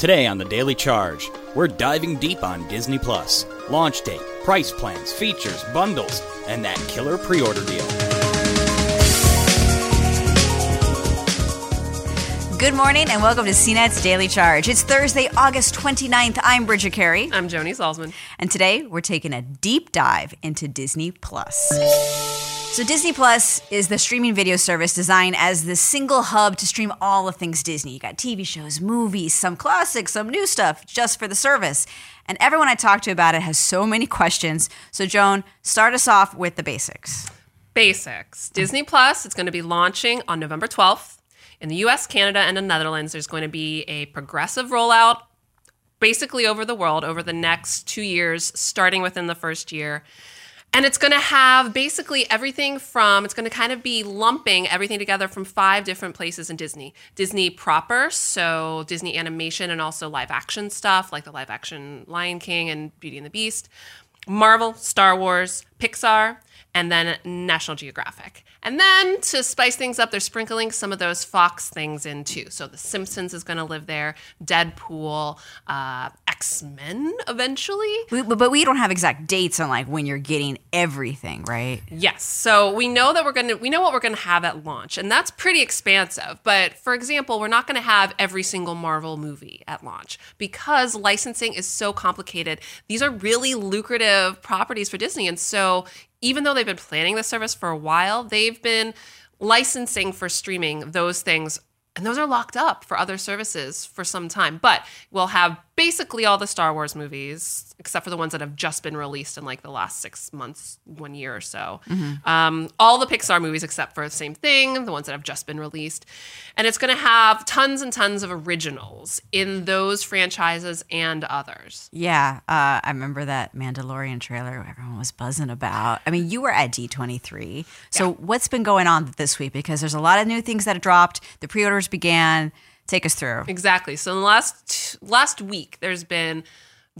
Today on the Daily Charge, we're diving deep on Disney Plus, launch date, price plans, features, bundles, and that killer pre order deal. Good morning and welcome to CNET's Daily Charge. It's Thursday, August 29th. I'm Bridget Carey. I'm Joni Solsman. And today we're taking a deep dive into Disney Plus. So, Disney Plus is the streaming video service designed as the single hub to stream all of things Disney. You got TV shows, movies, some classics, some new stuff just for the service. And everyone I talk to about it has so many questions. So, Joan, start us off with the basics. Basics Disney Plus, it's going to be launching on November 12th. In the US, Canada, and the Netherlands, there's going to be a progressive rollout basically over the world over the next two years, starting within the first year. And it's going to have basically everything from, it's going to kind of be lumping everything together from five different places in Disney. Disney proper, so Disney animation and also live action stuff like the live action Lion King and Beauty and the Beast. Marvel, Star Wars, Pixar, and then National Geographic. And then to spice things up, they're sprinkling some of those Fox things in too. So The Simpsons is going to live there, Deadpool, uh, X Men eventually. We, but we don't have exact dates on like when you're getting everything, right? Yes. So we know that we're to, we know what we're to have at launch, and that's pretty expansive. But for example, we're not to have every single Marvel movie at launch because licensing is so complicated. These are really lucrative properties for Disney. And so even though they've been planning the service for a while, they've been licensing for streaming those things and those are locked up for other services for some time. But we'll have basically all the Star Wars movies, except for the ones that have just been released in like the last six months, one year or so. Mm-hmm. Um, all the Pixar movies, except for the same thing, the ones that have just been released. And it's going to have tons and tons of originals in those franchises and others. Yeah. Uh, I remember that Mandalorian trailer everyone was buzzing about. I mean, you were at D23. So yeah. what's been going on this week? Because there's a lot of new things that have dropped. The pre began. Take us through. Exactly. So in the last last week, there's been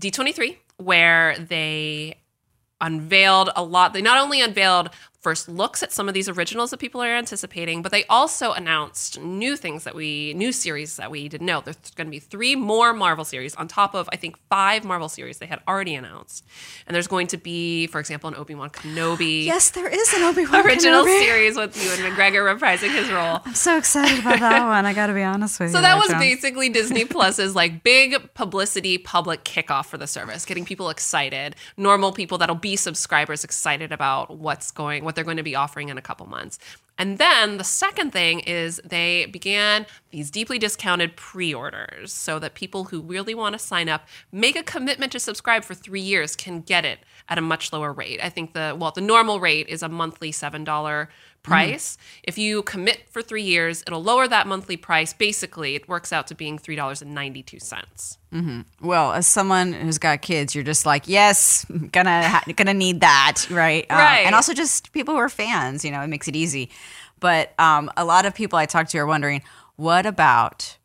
D23 where they unveiled a lot. They not only unveiled first looks at some of these originals that people are anticipating, but they also announced new things that we, new series that we didn't know. There's going to be three more Marvel series on top of, I think, five Marvel series they had already announced. And there's going to be, for example, an Obi Wan Kenobi. Yes, there is an Obi Wan original Kenobi. series with Ewan McGregor reprising his role. I'm so excited about that one. I got to be honest with so you. So that was John. basically Disney Plus's like big publicity public kickoff for the service, getting people excited, normal people that'll be subscribers excited about what's going what they're going to be offering in a couple months. And then the second thing is they began these deeply discounted pre orders so that people who really want to sign up, make a commitment to subscribe for three years, can get it at a much lower rate. I think the, well, the normal rate is a monthly $7 price. Mm-hmm. If you commit for three years, it'll lower that monthly price. Basically, it works out to being $3.92. Mm-hmm. Well, as someone who's got kids, you're just like, yes, gonna ha- gonna need that, right? Right. Uh, and also just people who are fans, you know, it makes it easy. But um, a lot of people I talk to are wondering, what about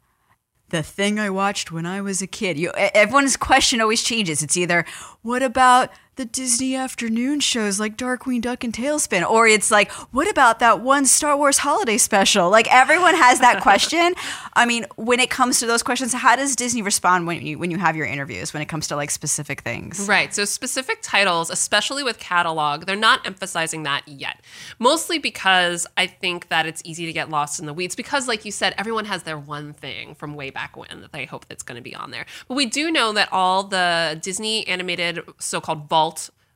the thing I watched when I was a kid? You, everyone's question always changes. It's either what about the Disney afternoon shows like Darkwing Duck and TaleSpin? Or it's like, what about that one Star Wars holiday special? Like everyone has that question. I mean, when it comes to those questions, how does Disney respond when you when you have your interviews when it comes to like specific things? Right. So specific titles, especially with catalog, they're not emphasizing that yet. Mostly because I think that it's easy to get lost in the weeds because like you said, everyone has their one thing from way back when that they hope that's going to be on there. But we do know that all the Disney animated so-called vault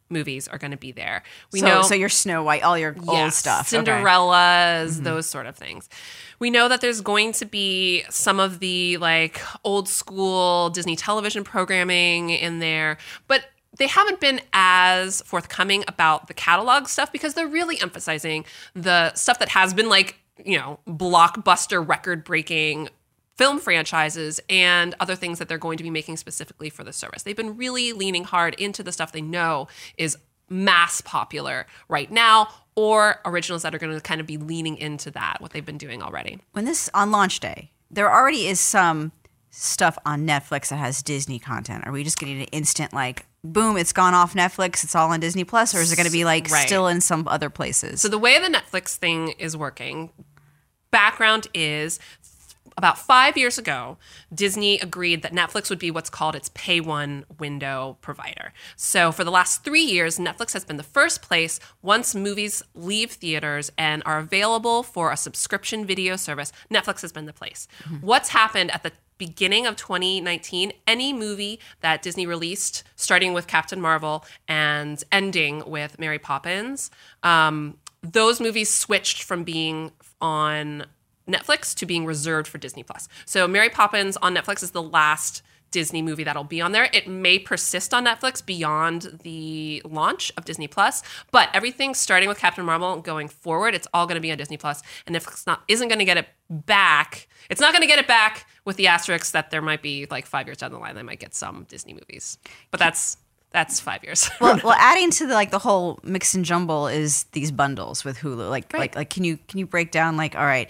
movies are going to be there. We so, know so your Snow White, all your yes, old stuff, Cinderellas, okay. those sort of things. We know that there's going to be some of the like old school Disney television programming in there, but they haven't been as forthcoming about the catalog stuff because they're really emphasizing the stuff that has been like you know blockbuster record breaking film franchises and other things that they're going to be making specifically for the service. They've been really leaning hard into the stuff they know is mass popular right now or originals that are going to kind of be leaning into that what they've been doing already. When this on launch day, there already is some stuff on Netflix that has Disney content. Are we just getting an instant like boom, it's gone off Netflix, it's all on Disney Plus, or is it going to be like right. still in some other places? So the way the Netflix thing is working, background is about five years ago, Disney agreed that Netflix would be what's called its pay one window provider. So for the last three years, Netflix has been the first place once movies leave theaters and are available for a subscription video service. Netflix has been the place. What's happened at the beginning of 2019, any movie that Disney released, starting with Captain Marvel and ending with Mary Poppins, um, those movies switched from being on Netflix to being reserved for Disney Plus. So Mary Poppins on Netflix is the last Disney movie that'll be on there. It may persist on Netflix beyond the launch of Disney Plus, but everything starting with Captain Marvel going forward, it's all going to be on Disney Plus. And Netflix not isn't going to get it back. It's not going to get it back with the asterisk that there might be like five years down the line they might get some Disney movies, but that's that's five years. well, well, adding to the like the whole mix and jumble is these bundles with Hulu. Like, Right. like, like, can you can you break down like, all right,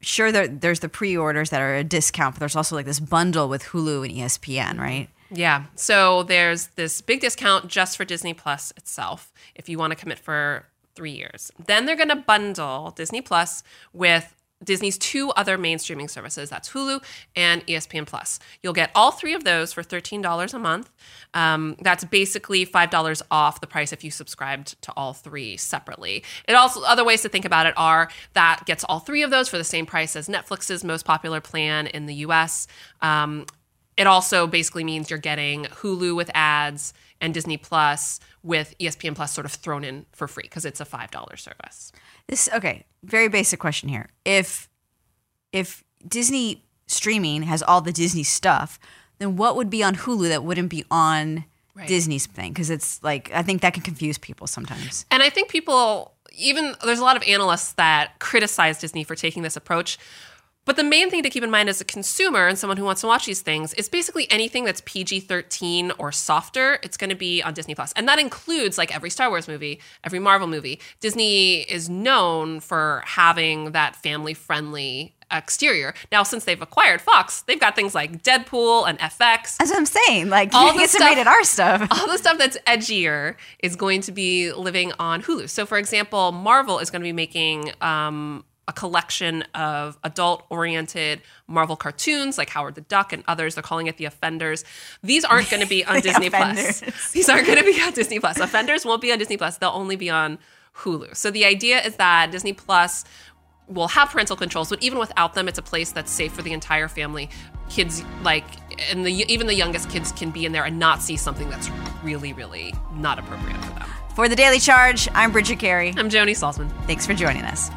sure, there, there's the pre-orders that are a discount, but there's also like this bundle with Hulu and ESPN, right? Yeah. So there's this big discount just for Disney Plus itself if you want to commit for three years. Then they're going to bundle Disney Plus with Disney's two other main streaming services. That's Hulu and ESPN Plus. You'll get all three of those for $13 a month. Um, that's basically $5 off the price if you subscribed to all three separately. It also, other ways to think about it are that gets all three of those for the same price as Netflix's most popular plan in the US. Um, it also basically means you're getting Hulu with ads and Disney Plus with ESPN Plus sort of thrown in for free because it's a $5 service. This okay, very basic question here. If if Disney streaming has all the Disney stuff, then what would be on Hulu that wouldn't be on Right. Disney's thing? Because it's like I think that can confuse people sometimes. And I think people, even there's a lot of analysts that criticize Disney for taking this approach. But the main thing to keep in mind as a consumer and someone who wants to watch these things is basically anything that's PG 13 or softer, it's going to be on Disney Plus. And that includes like every Star Wars movie, every Marvel movie. Disney is known for having that family friendly exterior. Now, since they've acquired Fox, they've got things like Deadpool and FX. That's what I'm saying. Like All the stuff- rated R stuff. all the stuff that's edgier is going to be living on Hulu. So, for example, Marvel is going to be making um, a collection of adult oriented Marvel cartoons like Howard the Duck and others. They're calling it the Offenders. These aren't going to be on Disney Plus. These aren't going to be on Disney Plus. Offenders won't be on Disney Plus. They'll only be on Hulu. So, the idea is that Disney Plus will have parental controls, but even without them, it's a place that's safe for the entire family. Kids like, and the even the youngest kids can be in there and not see something that's really, really not appropriate for them. For the Daily Charge, I'm Bridget Carey. I'm Joni Solsman. Thanks for joining us.